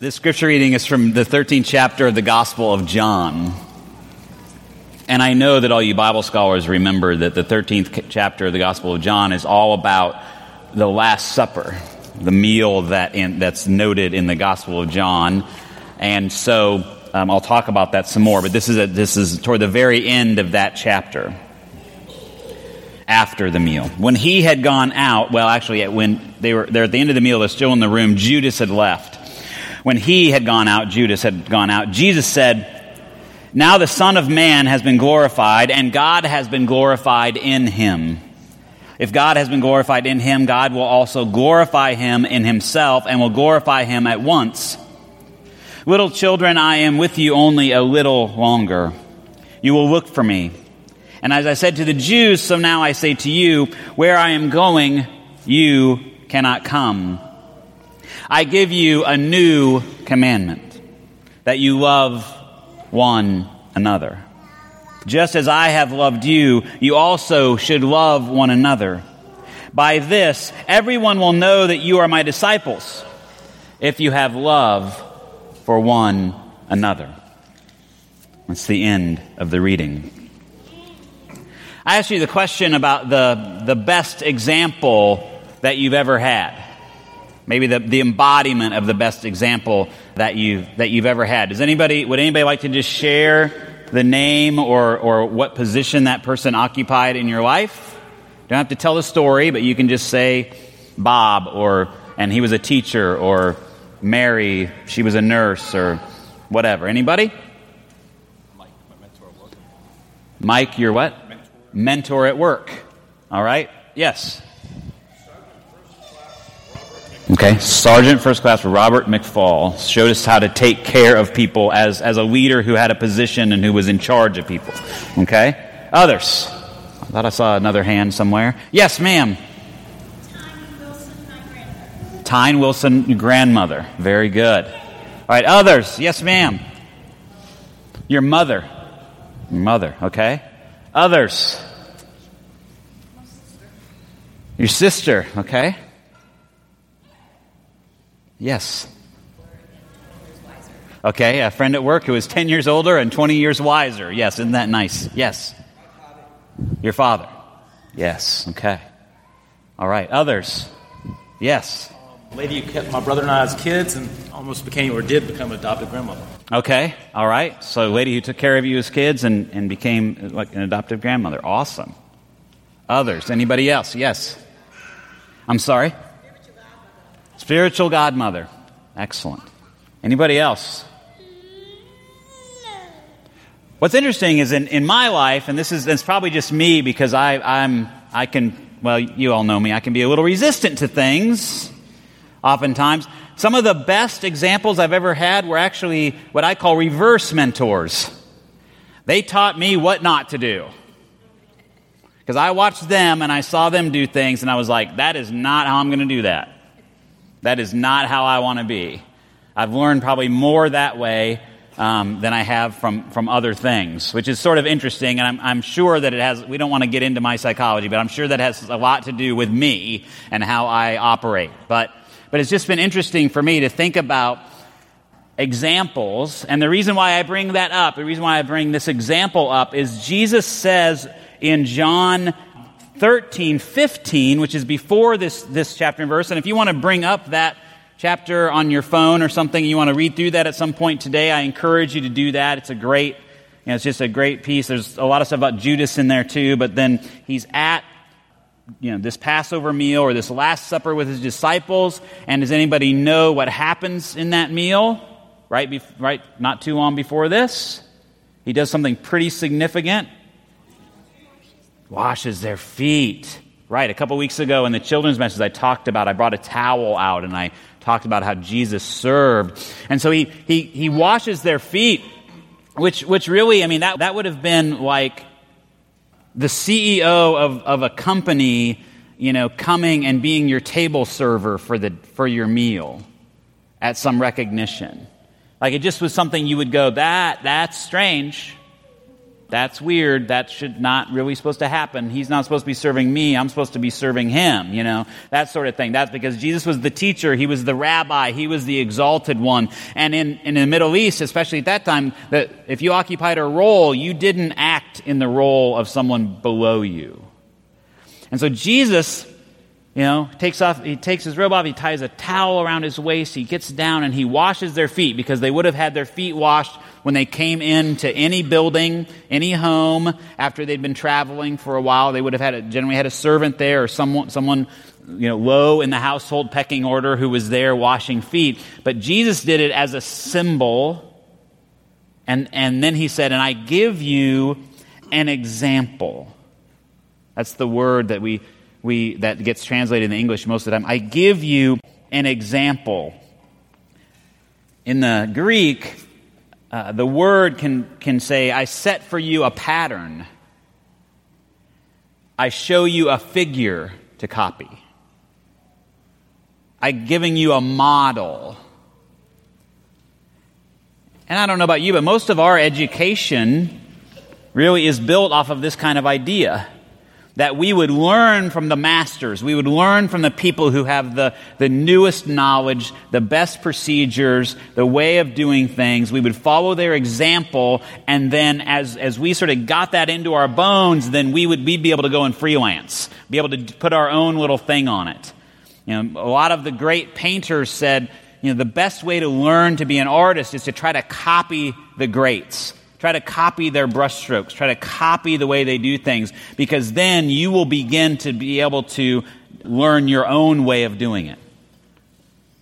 This scripture reading is from the 13th chapter of the Gospel of John. And I know that all you Bible scholars remember that the 13th chapter of the Gospel of John is all about the Last Supper, the meal that in, that's noted in the Gospel of John. And so um, I'll talk about that some more, but this is, a, this is toward the very end of that chapter. After the meal. When he had gone out, well, actually, when they were there at the end of the meal, they're still in the room, Judas had left. When he had gone out, Judas had gone out, Jesus said, Now the Son of Man has been glorified, and God has been glorified in him. If God has been glorified in him, God will also glorify him in himself and will glorify him at once. Little children, I am with you only a little longer. You will look for me. And as I said to the Jews, so now I say to you, where I am going, you cannot come. I give you a new commandment that you love one another. Just as I have loved you, you also should love one another. By this, everyone will know that you are my disciples if you have love for one another. That's the end of the reading. I asked you the question about the, the best example that you've ever had maybe the, the embodiment of the best example that you've, that you've ever had. Does anybody, would anybody like to just share the name or, or what position that person occupied in your life? Don't have to tell the story, but you can just say Bob or, and he was a teacher or Mary, she was a nurse or whatever. Anybody? Mike, my mentor at work. Mike, your what? Mentor. mentor at work. All right. Yes. Okay, Sergeant First Class Robert McFall showed us how to take care of people as, as a leader who had a position and who was in charge of people. Okay? Others. I thought I saw another hand somewhere. Yes, ma'am. Tyne Wilson, your grandmother. Very good. All right, others. Yes, ma'am. Your mother. Your mother, okay? Others. Your sister, okay? Yes. Okay, a friend at work who is 10 years older and 20 years wiser. Yes, isn't that nice? Yes. Your father. Yes, okay. All right, others. Yes. Um, lady who kept my brother and I as kids and almost became or did become adopted grandmother. Okay, all right. So, lady who took care of you as kids and, and became like an adoptive grandmother. Awesome. Others. Anybody else? Yes. I'm sorry? Spiritual godmother. Excellent. Anybody else? What's interesting is in, in my life, and this is it's probably just me because I, I'm I can well you all know me I can be a little resistant to things. Oftentimes, some of the best examples I've ever had were actually what I call reverse mentors. They taught me what not to do. Because I watched them and I saw them do things, and I was like, that is not how I'm going to do that. That is not how I want to be. I've learned probably more that way um, than I have from, from other things, which is sort of interesting. And I'm, I'm sure that it has, we don't want to get into my psychology, but I'm sure that has a lot to do with me and how I operate. But, but it's just been interesting for me to think about examples. And the reason why I bring that up, the reason why I bring this example up is Jesus says in John 13, 15, which is before this, this chapter and verse. And if you want to bring up that chapter on your phone or something, you want to read through that at some point today, I encourage you to do that. It's a great, you know, it's just a great piece. There's a lot of stuff about Judas in there too, but then he's at you know, this Passover meal or this Last Supper with his disciples. And does anybody know what happens in that meal? Right, be, right, not too long before this, he does something pretty significant washes their feet. Right, a couple weeks ago in the children's message, I talked about, I brought a towel out and I talked about how Jesus served. And so he, he, he washes their feet, which, which really, I mean, that, that would have been like the CEO of, of a company, you know, coming and being your table server for, the, for your meal at some recognition. Like it just was something you would go, that, that's strange. That's weird. That should not really supposed to happen. He's not supposed to be serving me. I'm supposed to be serving him, you know, that sort of thing. That's because Jesus was the teacher. He was the rabbi. He was the exalted one. And in, in the Middle East, especially at that time, that if you occupied a role, you didn't act in the role of someone below you. And so Jesus, you know, takes off, he takes his robe off, he ties a towel around his waist, he gets down and he washes their feet because they would have had their feet washed when they came into any building, any home, after they'd been traveling for a while. They would have had a, generally had a servant there or someone, someone you know, low in the household pecking order who was there washing feet. But Jesus did it as a symbol. And, and then he said, And I give you an example. That's the word that we, we that gets translated in English most of the time. I give you an example. In the Greek, uh, the word can, can say, I set for you a pattern. I show you a figure to copy. I'm giving you a model. And I don't know about you, but most of our education really is built off of this kind of idea that we would learn from the masters. We would learn from the people who have the, the newest knowledge, the best procedures, the way of doing things. We would follow their example, and then as, as we sort of got that into our bones, then we would we'd be able to go and freelance, be able to put our own little thing on it. You know, a lot of the great painters said, you know, the best way to learn to be an artist is to try to copy the greats. Try to copy their brushstrokes. Try to copy the way they do things because then you will begin to be able to learn your own way of doing it.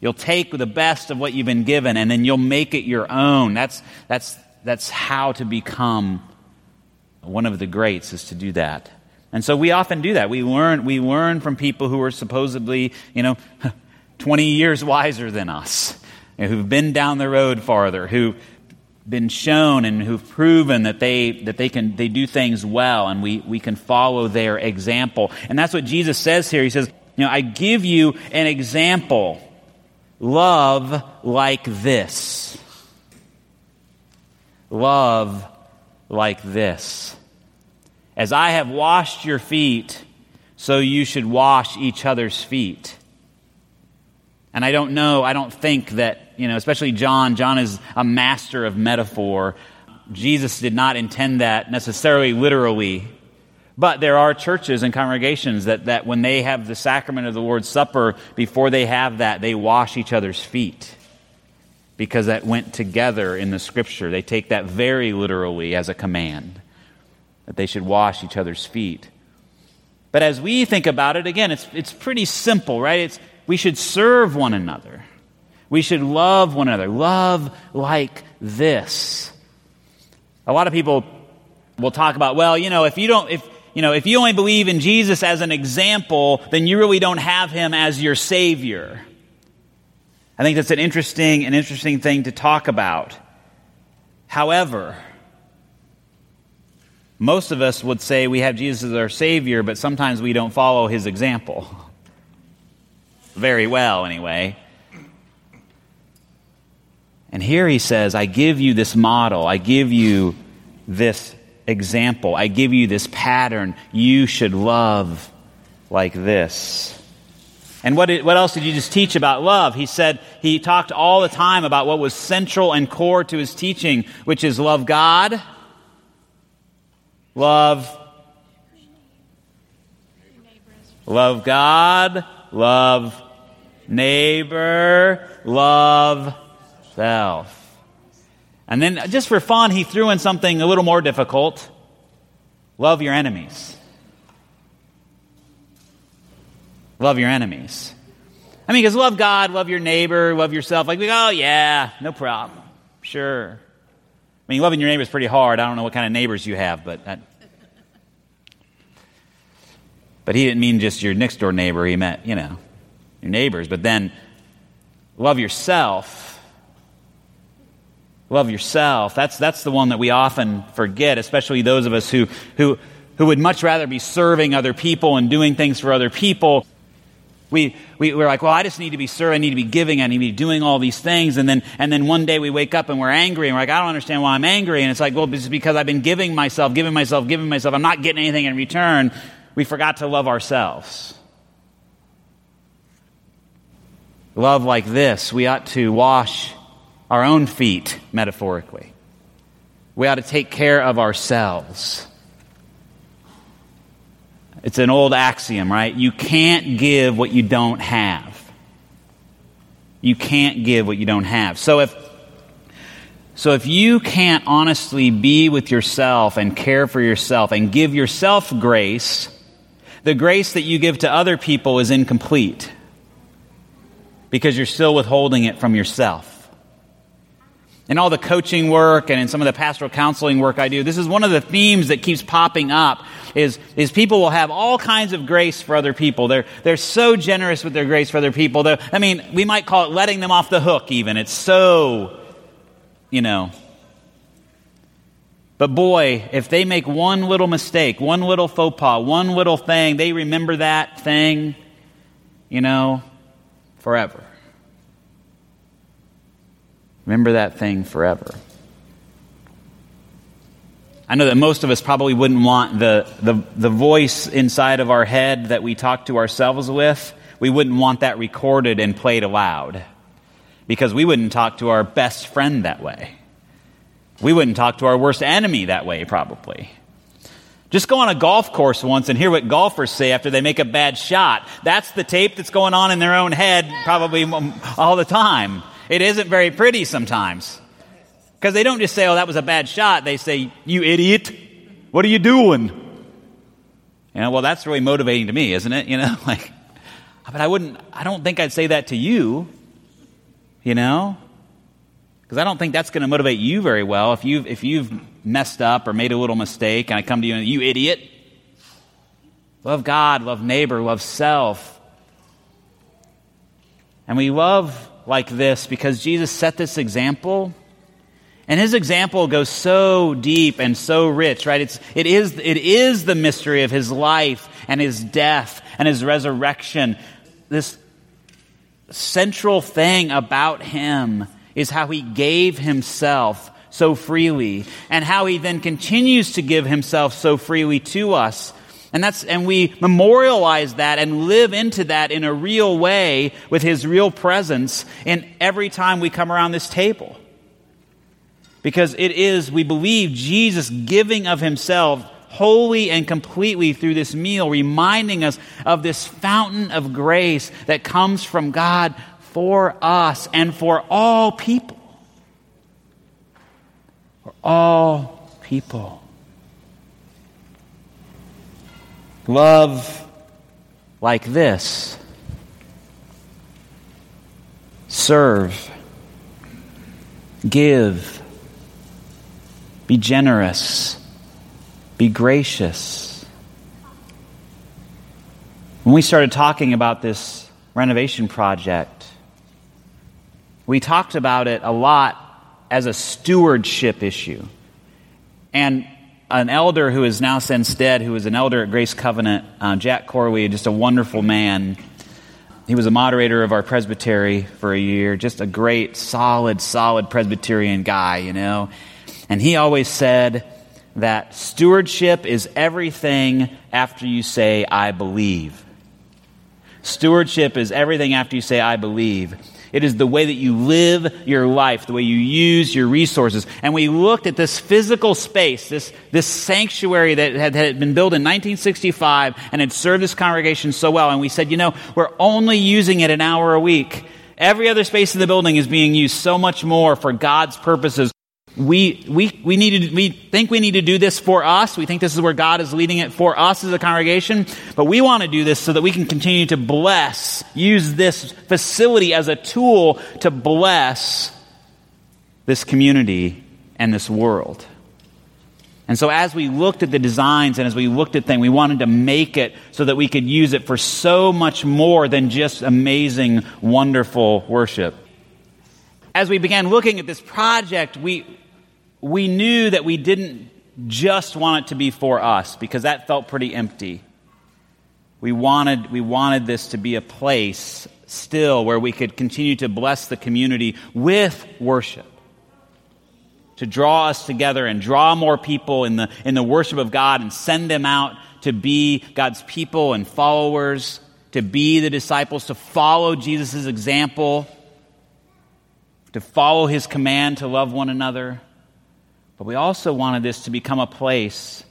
You'll take the best of what you've been given and then you'll make it your own. That's, that's, that's how to become one of the greats is to do that. And so we often do that. We learn, we learn from people who are supposedly, you know, 20 years wiser than us, who've been down the road farther, who, been shown and who've proven that they that they can they do things well and we we can follow their example. And that's what jesus says here. He says you know i give you an example. Love like this. Love like this. As i have washed your feet so you should wash each other's feet. And i don't know i don't think that you know, especially John. John is a master of metaphor. Jesus did not intend that necessarily literally. But there are churches and congregations that, that when they have the sacrament of the Lord's Supper, before they have that, they wash each other's feet. Because that went together in the scripture. They take that very literally as a command that they should wash each other's feet. But as we think about it, again, it's, it's pretty simple, right? It's, we should serve one another. We should love one another. Love like this. A lot of people will talk about, well, you know, if you don't, if, you know, if you only believe in Jesus as an example, then you really don't have him as your Savior. I think that's an interesting, an interesting thing to talk about. However, most of us would say we have Jesus as our Savior, but sometimes we don't follow his example. Very well, anyway. And here he says, I give you this model, I give you this example, I give you this pattern. You should love like this. And what, what else did you just teach about love? He said, he talked all the time about what was central and core to his teaching, which is love God, love, love God, love neighbor, love self. And then, uh, just for fun, he threw in something a little more difficult love your enemies. Love your enemies. I mean, because love God, love your neighbor, love yourself. Like, oh, yeah, no problem. Sure. I mean, loving your neighbor is pretty hard. I don't know what kind of neighbors you have, but. That, but he didn't mean just your next door neighbor. He meant, you know, your neighbors. But then, love yourself Love yourself. That's, that's the one that we often forget, especially those of us who, who, who would much rather be serving other people and doing things for other people. We, we, we're like, well, I just need to be serving, I need to be giving, I need to be doing all these things. And then, and then one day we wake up and we're angry and we're like, I don't understand why I'm angry. And it's like, well, it's because I've been giving myself, giving myself, giving myself. I'm not getting anything in return. We forgot to love ourselves. Love like this, we ought to wash our own feet, metaphorically. We ought to take care of ourselves. It's an old axiom, right? You can't give what you don't have. You can't give what you don't have. So if so if you can't honestly be with yourself and care for yourself and give yourself grace, the grace that you give to other people is incomplete because you're still withholding it from yourself in all the coaching work and in some of the pastoral counseling work I do, this is one of the themes that keeps popping up is, is people will have all kinds of grace for other people. They're, they're so generous with their grace for other people. They're, I mean, we might call it letting them off the hook even. It's so, you know. But boy, if they make one little mistake, one little faux pas, one little thing, they remember that thing, you know, forever. Remember that thing forever. I know that most of us probably wouldn't want the, the, the voice inside of our head that we talk to ourselves with, we wouldn't want that recorded and played aloud. Because we wouldn't talk to our best friend that way. We wouldn't talk to our worst enemy that way, probably. Just go on a golf course once and hear what golfers say after they make a bad shot. That's the tape that's going on in their own head probably all the time. It isn't very pretty sometimes. Because they don't just say, oh, that was a bad shot. They say, you idiot, what are you doing? You know, well, that's really motivating to me, isn't it? You know, like, but I wouldn't, I don't think I'd say that to you, you know? Because I don't think that's going to motivate you very well if you've, if you've messed up or made a little mistake and I come to you and you idiot. Love God, love neighbor, love self. And we love like this because Jesus set this example. And his example goes so deep and so rich, right? It's, it, is, it is the mystery of his life and his death and his resurrection. This central thing about him is how he gave himself so freely and how he then continues to give himself so freely to us and that's, and we memorialize that and live into that in a real way with His real presence in every time we come around this table. Because it is, we believe, Jesus giving of Himself wholly and completely through this meal, reminding us of this fountain of grace that comes from God for us and for all people. For all people. Love like this serve, give, be generous, be gracious. When we started talking about this renovation project, we talked about it a lot as a stewardship issue. And an elder who is now since dead, who was an elder at Grace Covenant, uh, Jack Corley, just a wonderful man. He was a moderator of our presbytery for a year, just a great, solid, solid Presbyterian guy, you know. And he always said that stewardship is everything after you say, I believe. Stewardship is everything after you say, I believe. It is the way that you live your life, the way you use your resources. And we looked at this physical space, this, this sanctuary that had, had been built in 1965 and had served this congregation so well. And we said, you know, we're only using it an hour a week. Every other space in the building is being used so much more for God's purposes we, we, we, need to, we think we need to do this for us. We think this is where God is leading it for us as a congregation. But we want to do this so that we can continue to bless, use this facility as a tool to bless this community and this world. And so as we looked at the designs and as we looked at things, we wanted to make it so that we could use it for so much more than just amazing, wonderful worship. As we began looking at this project, we, we knew that we didn't just want it to be for us because that felt pretty empty. we wanted, we wanted this to be a place still where we could continue to bless the community with worship. To draw us together and draw more people in the, in the worship of God and send them out to be God's people and followers, to be the disciples, to follow Jesus' example, to follow his command to love one another. But we also wanted this to become a place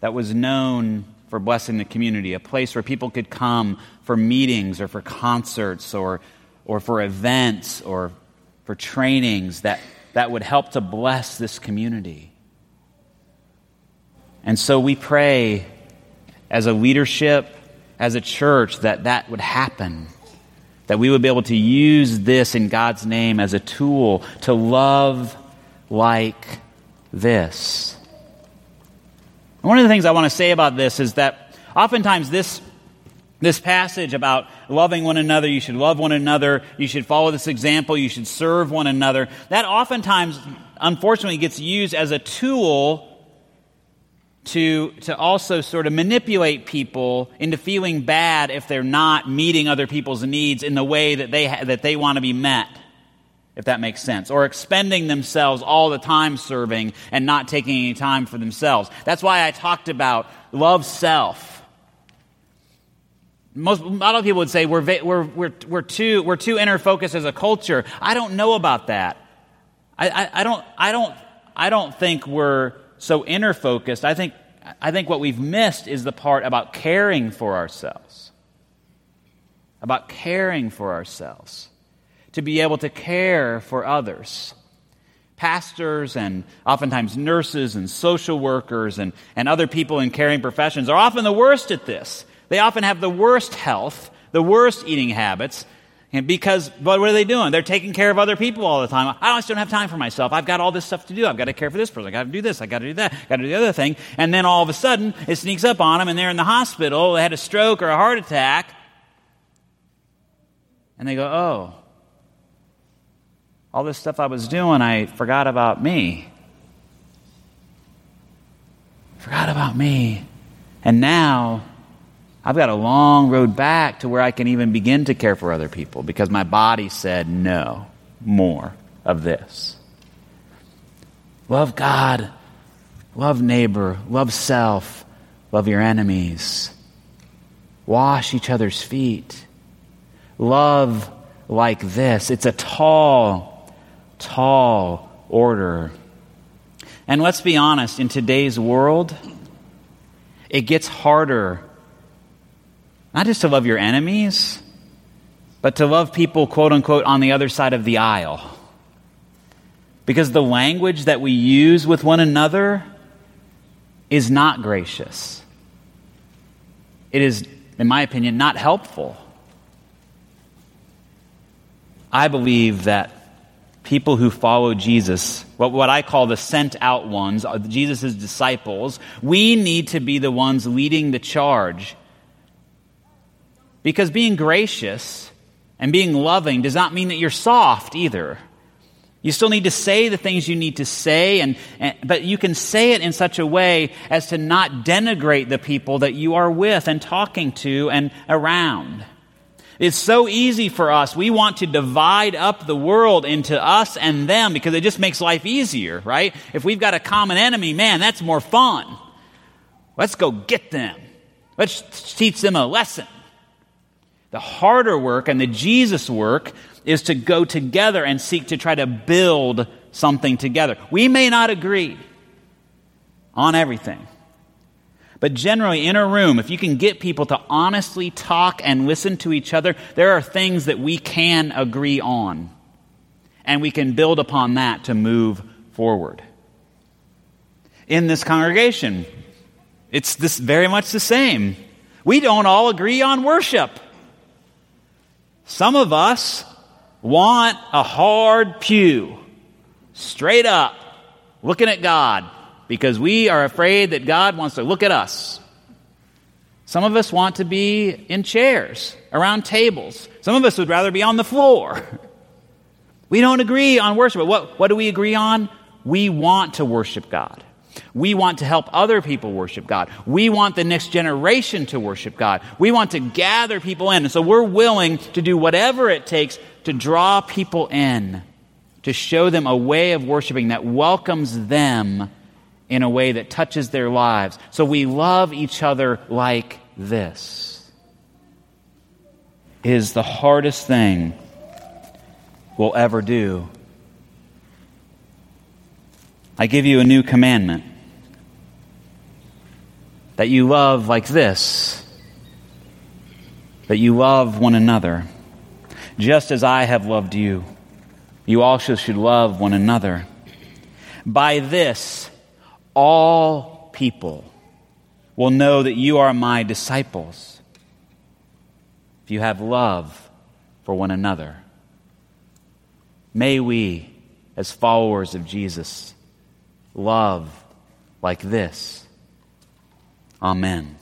that was known for blessing the community, a place where people could come for meetings or for concerts or, or for events or for trainings that, that would help to bless this community. And so we pray as a leadership, as a church, that that would happen. That we would be able to use this in God's name as a tool to love like this. One of the things I want to say about this is that oftentimes this, this passage about loving one another, you should love one another, you should follow this example, you should serve one another, that oftentimes, unfortunately, gets used as a tool to, to also sort of manipulate people into feeling bad if they're not meeting other people's needs in the way that they, ha- that they want to be met, if that makes sense. Or expending themselves all the time serving and not taking any time for themselves. That's why I talked about love self. Most, a lot of people would say we're, we're, we're, we're, too, we're too inner focused as a culture. I don't know about that. I, I, I, don't, I, don't, I don't think we're so inner focused, I think, I think what we've missed is the part about caring for ourselves. About caring for ourselves. To be able to care for others. Pastors and oftentimes nurses and social workers and, and other people in caring professions are often the worst at this. They often have the worst health, the worst eating habits, and because, but what are they doing? They're taking care of other people all the time. I just don't have time for myself. I've got all this stuff to do. I've got to care for this person. I've got to do this. I've got to do that. I've got to do the other thing. And then all of a sudden, it sneaks up on them and they're in the hospital. They had a stroke or a heart attack. And they go, oh, all this stuff I was doing, I forgot about me. Forgot about me. And now, I've got a long road back to where I can even begin to care for other people because my body said no more of this. Love God, love neighbor, love self, love your enemies. Wash each other's feet. Love like this. It's a tall, tall order. And let's be honest, in today's world, it gets harder not just to love your enemies, but to love people, quote unquote, on the other side of the aisle. Because the language that we use with one another is not gracious. It is, in my opinion, not helpful. I believe that people who follow Jesus, what, what I call the sent out ones, uh, Jesus' disciples, we need to be the ones leading the charge because being gracious and being loving does not mean that you're soft either. You still need to say the things you need to say, and, and, but you can say it in such a way as to not denigrate the people that you are with and talking to and around. It's so easy for us. We want to divide up the world into us and them because it just makes life easier, right? If we've got a common enemy, man, that's more fun. Let's go get them. Let's teach them a lesson. The harder work and the Jesus work is to go together and seek to try to build something together. We may not agree on everything. But generally, in a room, if you can get people to honestly talk and listen to each other, there are things that we can agree on. And we can build upon that to move forward. In this congregation, it's this very much the same. We don't all agree on worship. Some of us want a hard pew, straight up, looking at God, because we are afraid that God wants to look at us. Some of us want to be in chairs, around tables. Some of us would rather be on the floor. We don't agree on worship, what, what do we agree on? We want to worship God. We want to help other people worship God. We want the next generation to worship God. We want to gather people in. And so we're willing to do whatever it takes to draw people in, to show them a way of worshiping that welcomes them in a way that touches their lives. So we love each other like this. Is the hardest thing we'll ever do. I give you a new commandment that you love like this, that you love one another, just as I have loved you. You also should love one another. By this, all people will know that you are my disciples if you have love for one another. May we, as followers of Jesus, love like this. Amen.